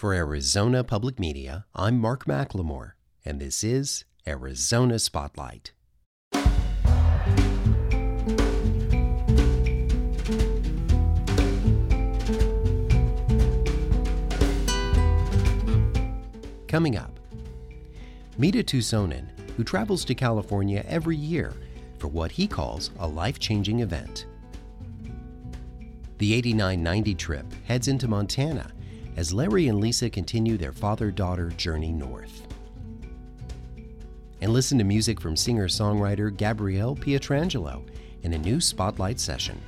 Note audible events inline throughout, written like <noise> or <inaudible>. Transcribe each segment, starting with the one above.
For Arizona Public Media, I'm Mark McLemore, and this is Arizona Spotlight. Coming up, meet a who travels to California every year for what he calls a life changing event. The 8990 trip heads into Montana as Larry and Lisa continue their father daughter journey north. And listen to music from singer songwriter Gabrielle Pietrangelo in a new Spotlight session.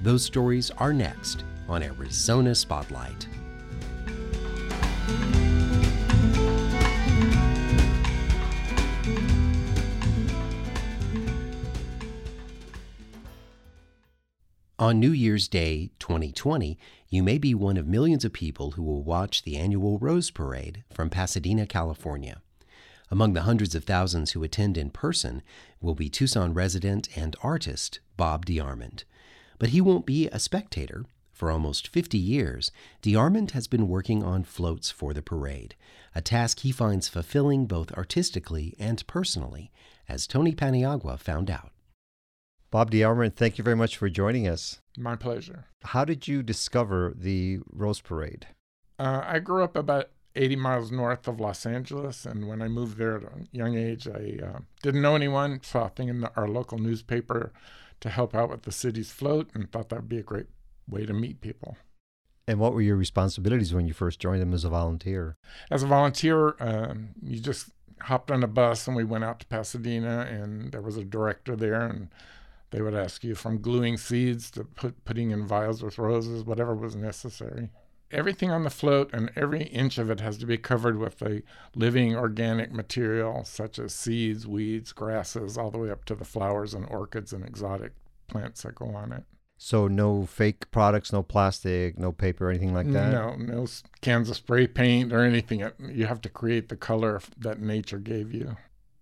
Those stories are next on Arizona Spotlight. On New Year's Day 2020, you may be one of millions of people who will watch the annual Rose Parade from Pasadena, California. Among the hundreds of thousands who attend in person will be Tucson resident and artist Bob DeArmond. But he won't be a spectator. For almost 50 years, DeArmond has been working on floats for the parade, a task he finds fulfilling both artistically and personally, as Tony Paniagua found out. Bob DeArmond, thank you very much for joining us. My pleasure. How did you discover the Rose Parade? Uh, I grew up about 80 miles north of Los Angeles, and when I moved there at a young age, I uh, didn't know anyone, saw a thing in the, our local newspaper to help out with the city's float, and thought that would be a great way to meet people. And what were your responsibilities when you first joined them as a volunteer? As a volunteer, um, you just hopped on a bus and we went out to Pasadena, and there was a director there, and they would ask you from gluing seeds to put, putting in vials with roses, whatever was necessary. Everything on the float and every inch of it has to be covered with a living organic material such as seeds, weeds, grasses, all the way up to the flowers and orchids and exotic plants that go on it. So no fake products, no plastic, no paper, anything like that. No, no cans of spray paint or anything. You have to create the color that nature gave you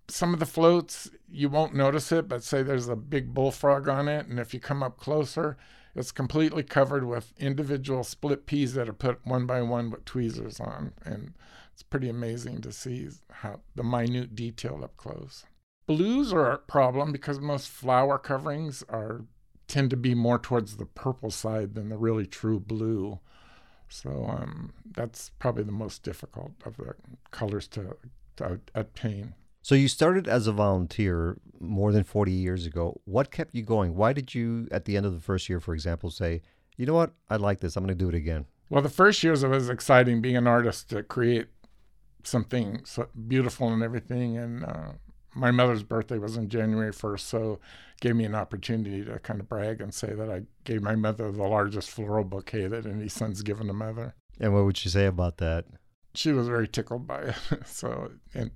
some of the floats you won't notice it, but say there's a big bullfrog on it, and if you come up closer, it's completely covered with individual split peas that are put one by one with tweezers on, and it's pretty amazing to see how the minute detail up close. Blues are a problem because most flower coverings are tend to be more towards the purple side than the really true blue. So um, that's probably the most difficult of the colors to, to obtain. So you started as a volunteer more than 40 years ago. What kept you going? Why did you, at the end of the first year, for example, say, you know what, I like this, I'm going to do it again? Well, the first years it was exciting being an artist to create something so beautiful and everything. And uh, my mother's birthday was on January 1st, so it gave me an opportunity to kind of brag and say that I gave my mother the largest floral bouquet that any son's given a mother. And what would she say about that? She was very tickled by it. <laughs> so, and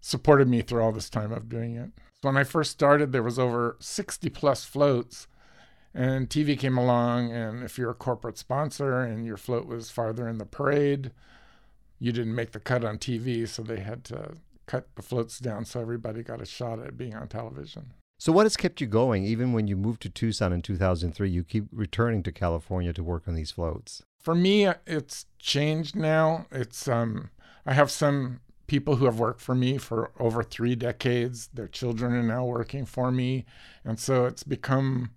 supported me through all this time of doing it. So when I first started, there was over 60 plus floats, and TV came along. And if you're a corporate sponsor and your float was farther in the parade, you didn't make the cut on TV, so they had to cut the floats down so everybody got a shot at being on television. So, what has kept you going? Even when you moved to Tucson in 2003, you keep returning to California to work on these floats. For me, it's changed now. It's um, I have some people who have worked for me for over three decades. Their children are now working for me. And so it's become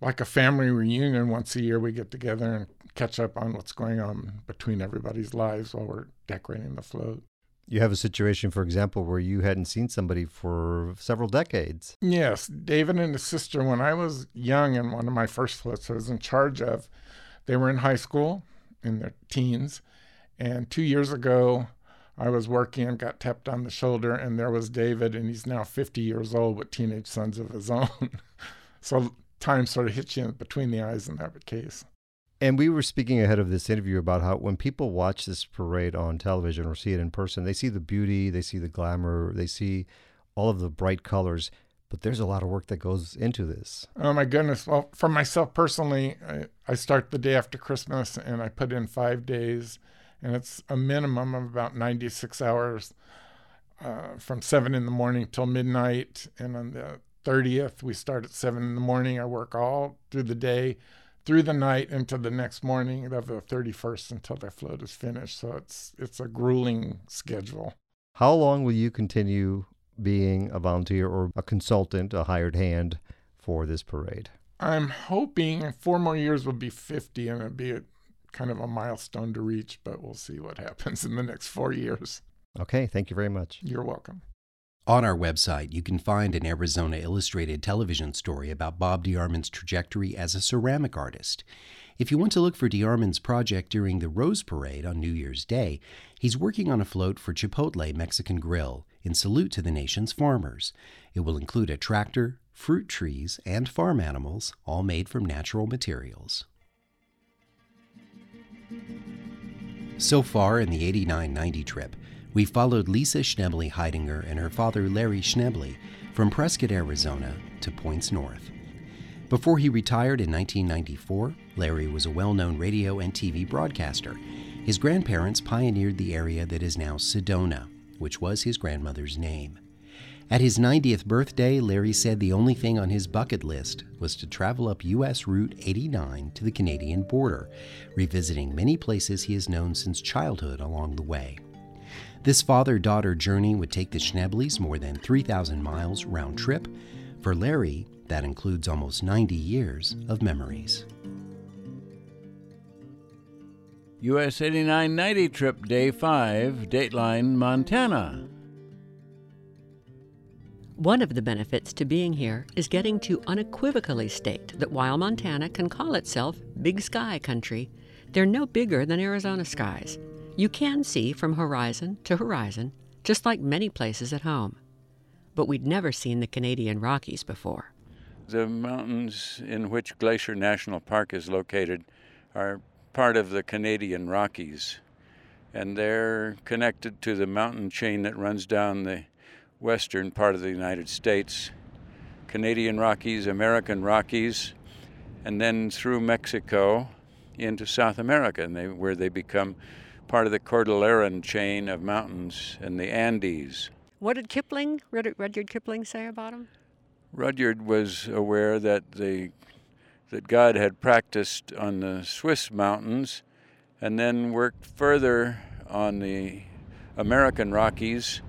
like a family reunion. Once a year, we get together and catch up on what's going on between everybody's lives while we're decorating the float. You have a situation, for example, where you hadn't seen somebody for several decades. Yes. David and his sister, when I was young and one of my first floats I was in charge of, they were in high school in their teens. And two years ago, I was working and got tapped on the shoulder, and there was David, and he's now 50 years old with teenage sons of his own. <laughs> so time sort of hits you between the eyes in that case. And we were speaking ahead of this interview about how when people watch this parade on television or see it in person, they see the beauty, they see the glamour, they see all of the bright colors, but there's a lot of work that goes into this. Oh my goodness. Well, for myself personally, I, I start the day after Christmas and I put in five days and it's a minimum of about 96 hours uh, from 7 in the morning till midnight. And on the 30th, we start at 7 in the morning. I work all through the day. through the night until the next morning of the 31st until the float is finished. So it's it's a grueling schedule. How long will you continue being a volunteer or a consultant, a hired hand for this parade? I'm hoping four more years will be 50 and it'll be kind of a milestone to reach, but we'll see what happens in the next four years. Okay, thank you very much. You're welcome. On our website, you can find an Arizona Illustrated television story about Bob DeArmond's trajectory as a ceramic artist. If you want to look for DeArmond's project during the Rose Parade on New Year's Day, he's working on a float for Chipotle Mexican Grill in salute to the nation's farmers. It will include a tractor, fruit trees, and farm animals, all made from natural materials. So far in the 89 90 trip, we followed Lisa Schnebly Heidinger and her father Larry Schnebly from Prescott, Arizona to Points North. Before he retired in 1994, Larry was a well known radio and TV broadcaster. His grandparents pioneered the area that is now Sedona, which was his grandmother's name. At his 90th birthday, Larry said the only thing on his bucket list was to travel up U.S. Route 89 to the Canadian border, revisiting many places he has known since childhood along the way. This father daughter journey would take the Schneblys more than 3,000 miles round trip. For Larry, that includes almost 90 years of memories. US 8990 trip day 5, Dateline, Montana. One of the benefits to being here is getting to unequivocally state that while Montana can call itself Big Sky Country, they're no bigger than Arizona skies. You can see from horizon to horizon, just like many places at home. But we'd never seen the Canadian Rockies before. The mountains in which Glacier National Park is located are part of the Canadian Rockies, and they're connected to the mountain chain that runs down the western part of the United States, Canadian Rockies, American Rockies, and then through Mexico into South America, and they, where they become part of the Cordilleran chain of mountains and the Andes. What did Kipling, Rudyard Kipling, say about him? Rudyard was aware that the that God had practiced on the Swiss mountains, and then worked further on the American Rockies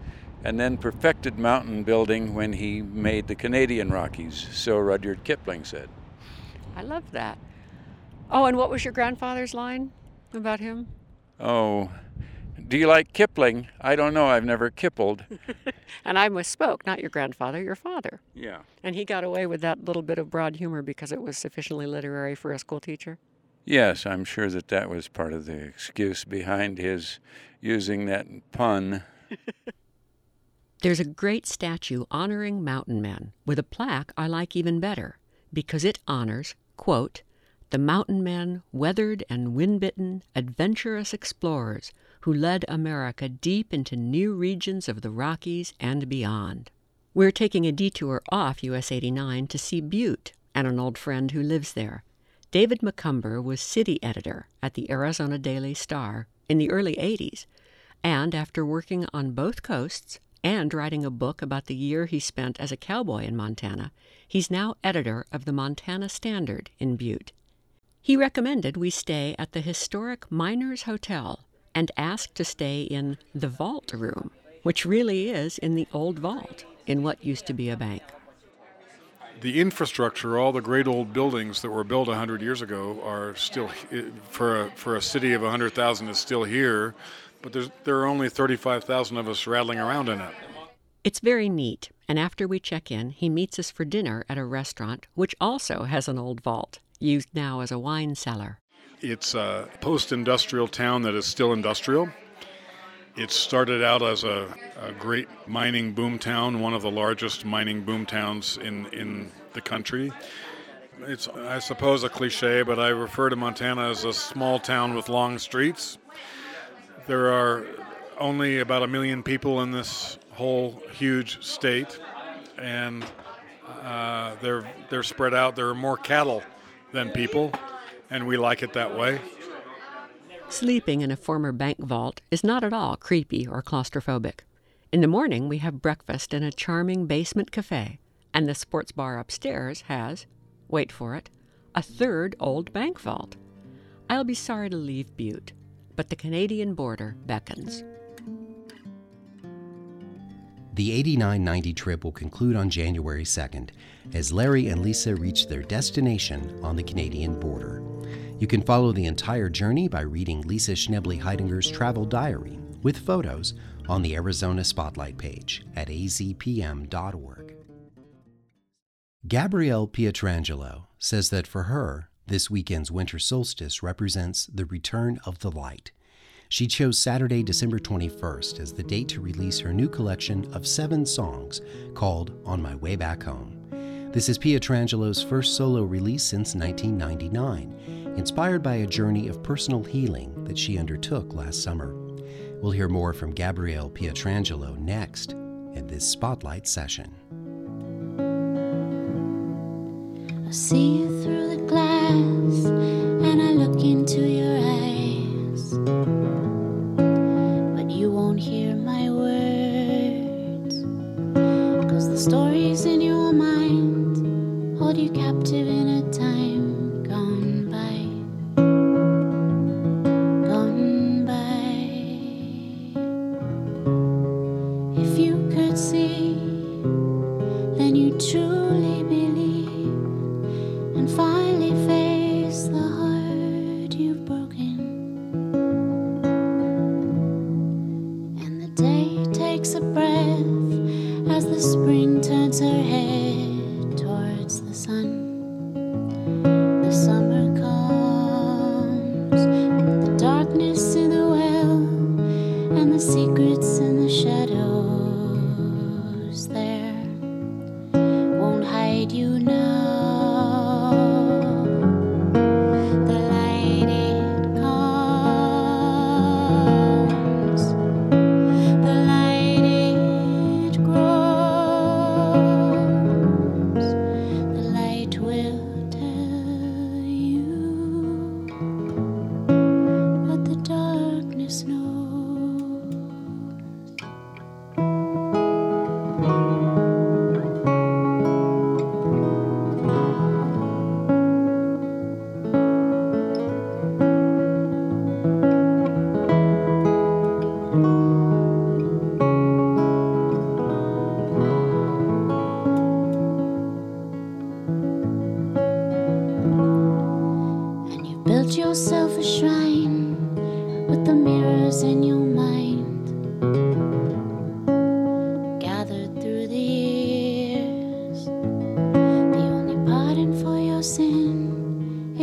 and then perfected mountain building when he made the Canadian Rockies, so Rudyard Kipling said. I love that. Oh, and what was your grandfather's line about him? Oh, do you like Kipling? I don't know. I've never kippled. <laughs> and I misspoke, not your grandfather, your father. Yeah. And he got away with that little bit of broad humor because it was sufficiently literary for a school teacher? Yes, I'm sure that that was part of the excuse behind his using that pun. <laughs> There's a great statue honoring mountain men with a plaque I like even better because it honors, quote, the mountain men, weathered and wind bitten, adventurous explorers who led America deep into new regions of the Rockies and beyond. We're taking a detour off US 89 to see Butte and an old friend who lives there. David McCumber was city editor at the Arizona Daily Star in the early 80s, and after working on both coasts, and writing a book about the year he spent as a cowboy in Montana, he's now editor of the Montana Standard in Butte. He recommended we stay at the historic Miners Hotel and asked to stay in the Vault Room, which really is in the old vault in what used to be a bank. The infrastructure, all the great old buildings that were built 100 years ago, are still, for a, for a city of 100,000, is still here but there are only 35,000 of us rattling around in it. It's very neat, and after we check in, he meets us for dinner at a restaurant which also has an old vault, used now as a wine cellar. It's a post industrial town that is still industrial. It started out as a, a, great mining boom town, one of the largest mining boom towns in, in the country. It's, I suppose, a cliche, but I refer to Montana as a small town with long streets. There are only about a million people in this whole huge state, and uh, they're they're spread out. There are more cattle than people, and we like it that way. Sleeping in a former bank vault is not at all creepy or claustrophobic. In the morning, we have breakfast in a charming basement cafe, and the sports bar upstairs has, wait for it, a third old bank vault. I'll be sorry to leave Butte, but the Canadian border beckons. The 8990 trip will conclude on January 2nd as Larry and Lisa reach their destination on the Canadian border. You can follow the entire journey by reading Lisa Schnebly Heidinger's travel diary with photos on the Arizona Spotlight page at azpm.org. Gabrielle Pietrangelo says that for her, this weekend's winter solstice represents the return of the light. She chose Saturday, December 21st as the date to release her new collection of seven songs called On My Way Back Home. This is Pietrangelo's first solo release since 1999, inspired by a journey of personal healing that she undertook last summer. We'll hear more from Gabrielle Pietrangelo next in this Spotlight session. I see you through the glass and I look into your eyes. But you won't hear my words. Cause the stories in your mind hold you captive in a time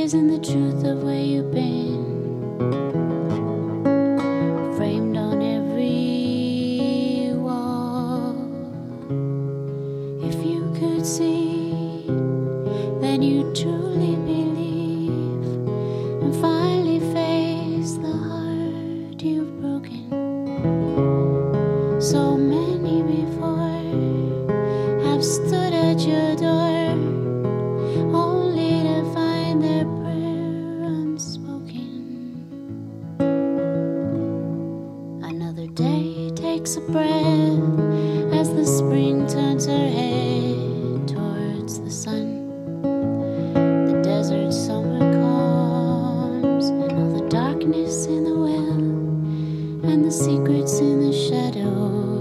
sin is in the truth of where you've been. Comes, and all the darkness in the well, and the secrets in the shadows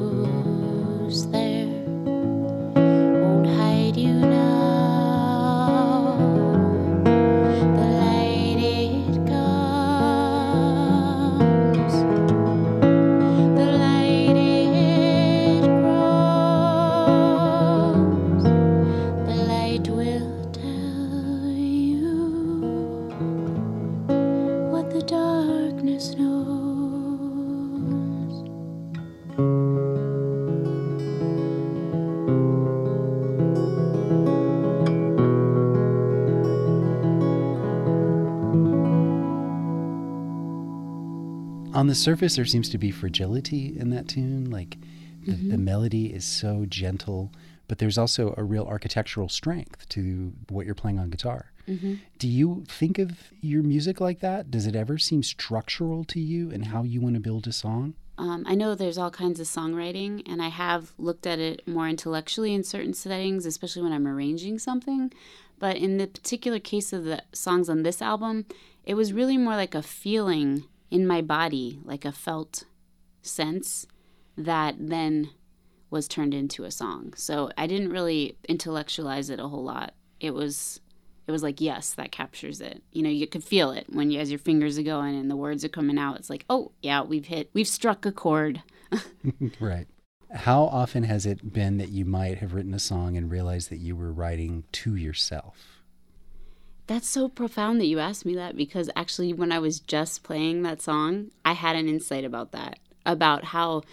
the surface, there seems to be fragility in that tune. Like the, the melody is so gentle, but there's also a real architectural strength to what you're playing on guitar. Do you think of your music like that? Does it ever seem structural to you and how you want to build a song? Um, I know there's all kinds of songwriting, and I have looked at it more intellectually in certain settings, especially when I'm arranging something. But in the particular case of the songs on this album, it was really more like a feeling in my body, like a felt sense that then was turned into a song. So I didn't really intellectualize it a whole lot. It was it was like yes, that captures it. You know, you could feel it when you as your fingers are going and the words are coming out. It's like, "Oh, yeah, we've hit we've struck a chord." <laughs> <laughs> right. How often has it been that you might have written a song and realized that you were writing to yourself? That's so profound that you asked me that because actually, when I was just playing that song, I had an insight about that about how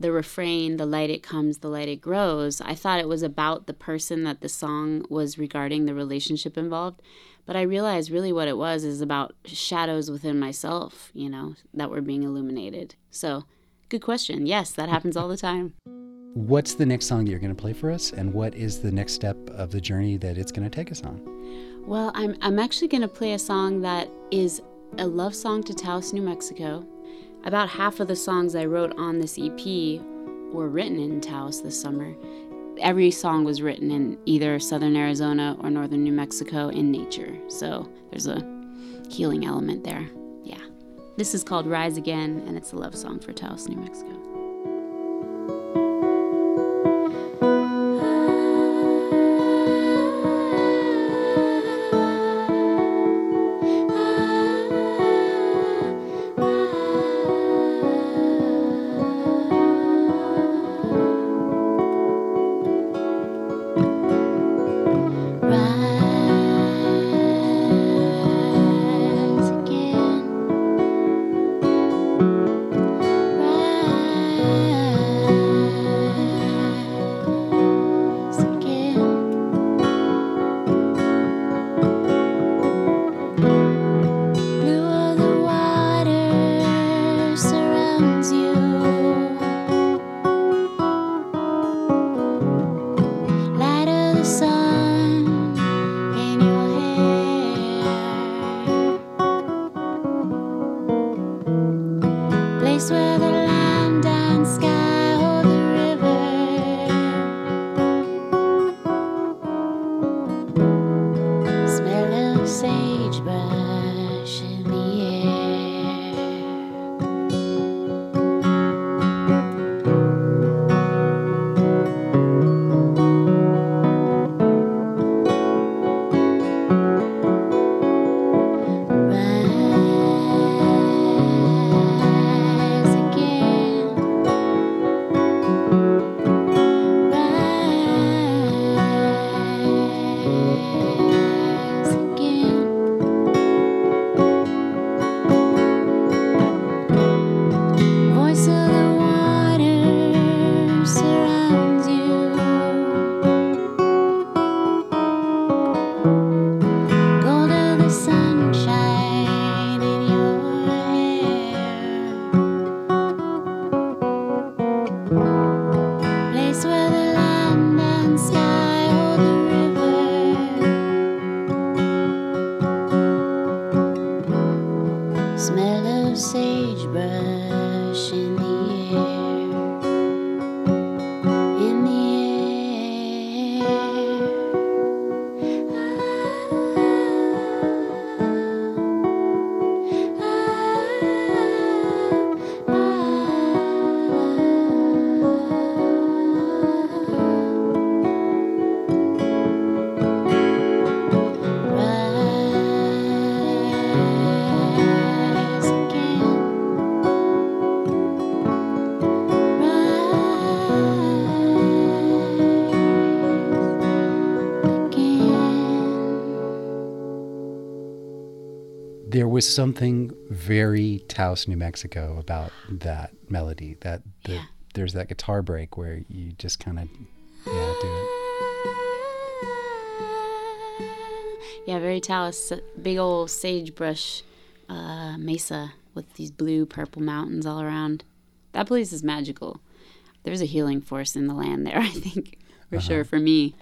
the refrain, the light it comes, the light it grows, I thought it was about the person that the song was regarding the relationship involved. But I realized really what it was is about shadows within myself, you know, that were being illuminated. So Good question. Yes, that happens all the time. What's the next song that you're going to play for us, and what is the next step of the journey that it's going to take us on? Well, I'm, I'm actually going to play a song that is a love song to Taos, New Mexico. About half of the songs I wrote on this EP were written in Taos this summer. Every song was written in either southern Arizona or northern New Mexico in nature. So there's a healing element there. Yeah. This is called Rise Again, and it's a love song for Taos, New Mexico. Was something very Taos, New Mexico about that melody. That the, yeah. there's that guitar break where you just kind of yeah do it. Yeah, very Taos. Big old sagebrush uh, mesa with these blue purple mountains all around. That place is magical. There's a healing force in the land there. <laughs> I think for uh-huh. sure for me.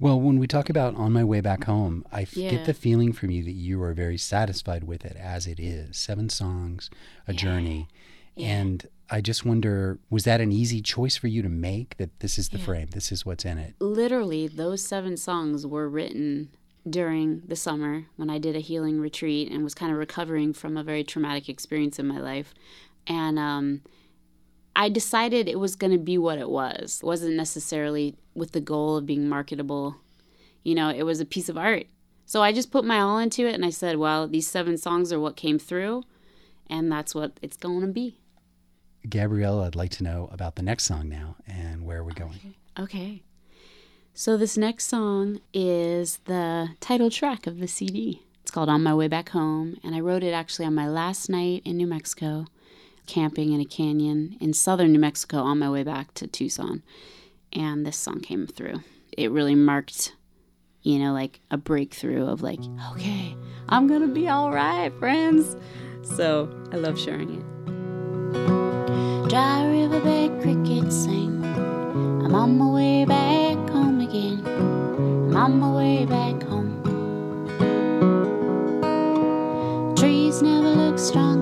Well, when we talk about On My Way Back Home, I yeah. get the feeling from you that you are very satisfied with it as it is. Seven songs, a yeah. journey. Yeah. And I just wonder was that an easy choice for you to make that this is the frame, this is what's in it? Literally, those seven songs were written during the summer when I did a healing retreat and was kind of recovering from a very traumatic experience in my life. And um, I decided it was going to be what it was. It wasn't necessarily with the goal of being marketable. You know, it was a piece of art. So I just put my all into it and I said, well, these seven songs are what came through, and that's what it's going to be. Gabrielle, I'd like to know about the next song now and where are we going? Okay. So this next song is the title track of the CD. It's called On My Way Back Home, and I wrote it actually on my last night in New Mexico, camping in a canyon in southern New Mexico on my way back to Tucson. And this song came through. It really marked, you know, like a breakthrough of like, okay, I'm going to be all right, friends. So I love sharing it. Dry riverbed crickets sing. I'm on my way back home again. I'm on my way back home. Trees never look stronger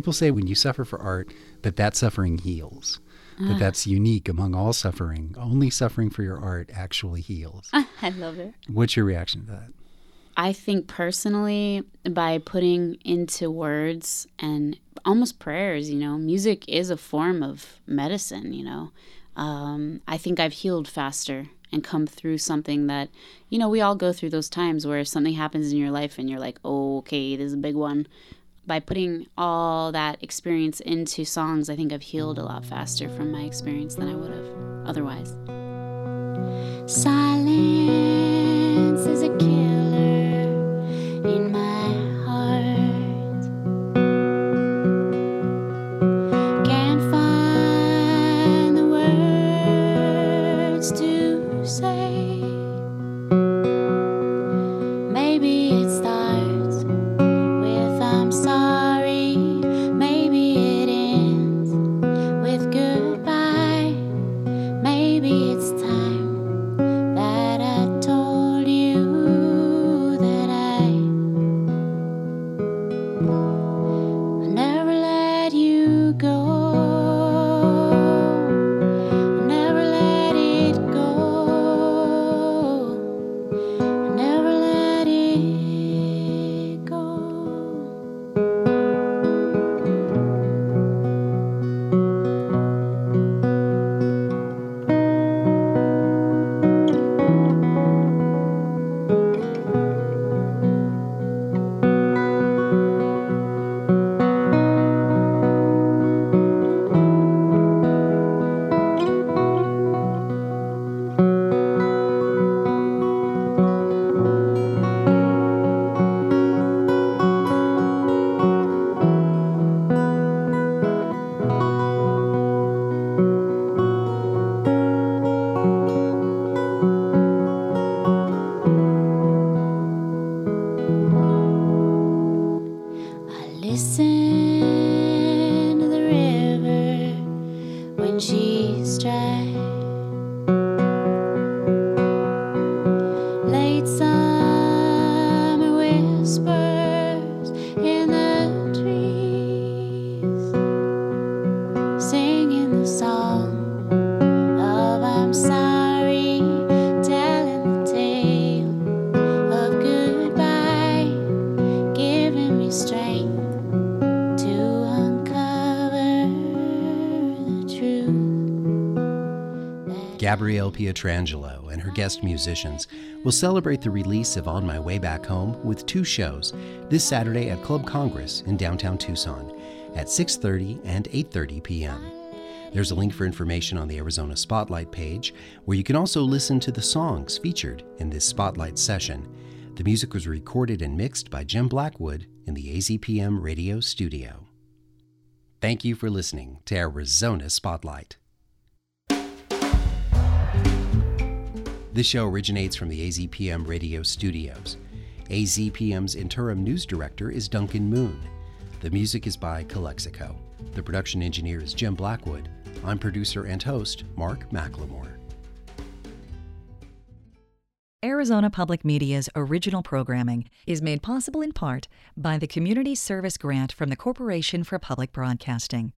People say when you suffer for art that that suffering heals. That that's unique among all suffering. Only suffering for your art actually heals. <laughs> I love it. What's your reaction to that? I think personally, by putting into words and almost prayers, you know, music is a form of medicine, you know. Um, I think I've healed faster and come through something that, you know, we all go through those times where something happens in your life and you're like, oh, okay, this is a big one. By putting all that experience into songs, I think I've healed a lot faster from my experience than I would have otherwise. Silence Gabrielle Pietrangelo and her guest musicians will celebrate the release of On My Way Back Home with two shows this Saturday at Club Congress in downtown Tucson at 6:30 and 8:30 p.m. There's a link for information on the Arizona Spotlight page, where you can also listen to the songs featured in this Spotlight session. The music was recorded and mixed by Jim Blackwood in the AZPM radio studio. Thank you for listening to Arizona Spotlight. This show originates from the AZPM radio studios. AZPM's interim news director is Duncan Moon. The music is by Calexico. The production engineer is Jim Blackwood. I'm producer and host Mark McLemore. Arizona Public Media's original programming is made possible in part by the Community Service Grant from the Corporation for Public Broadcasting.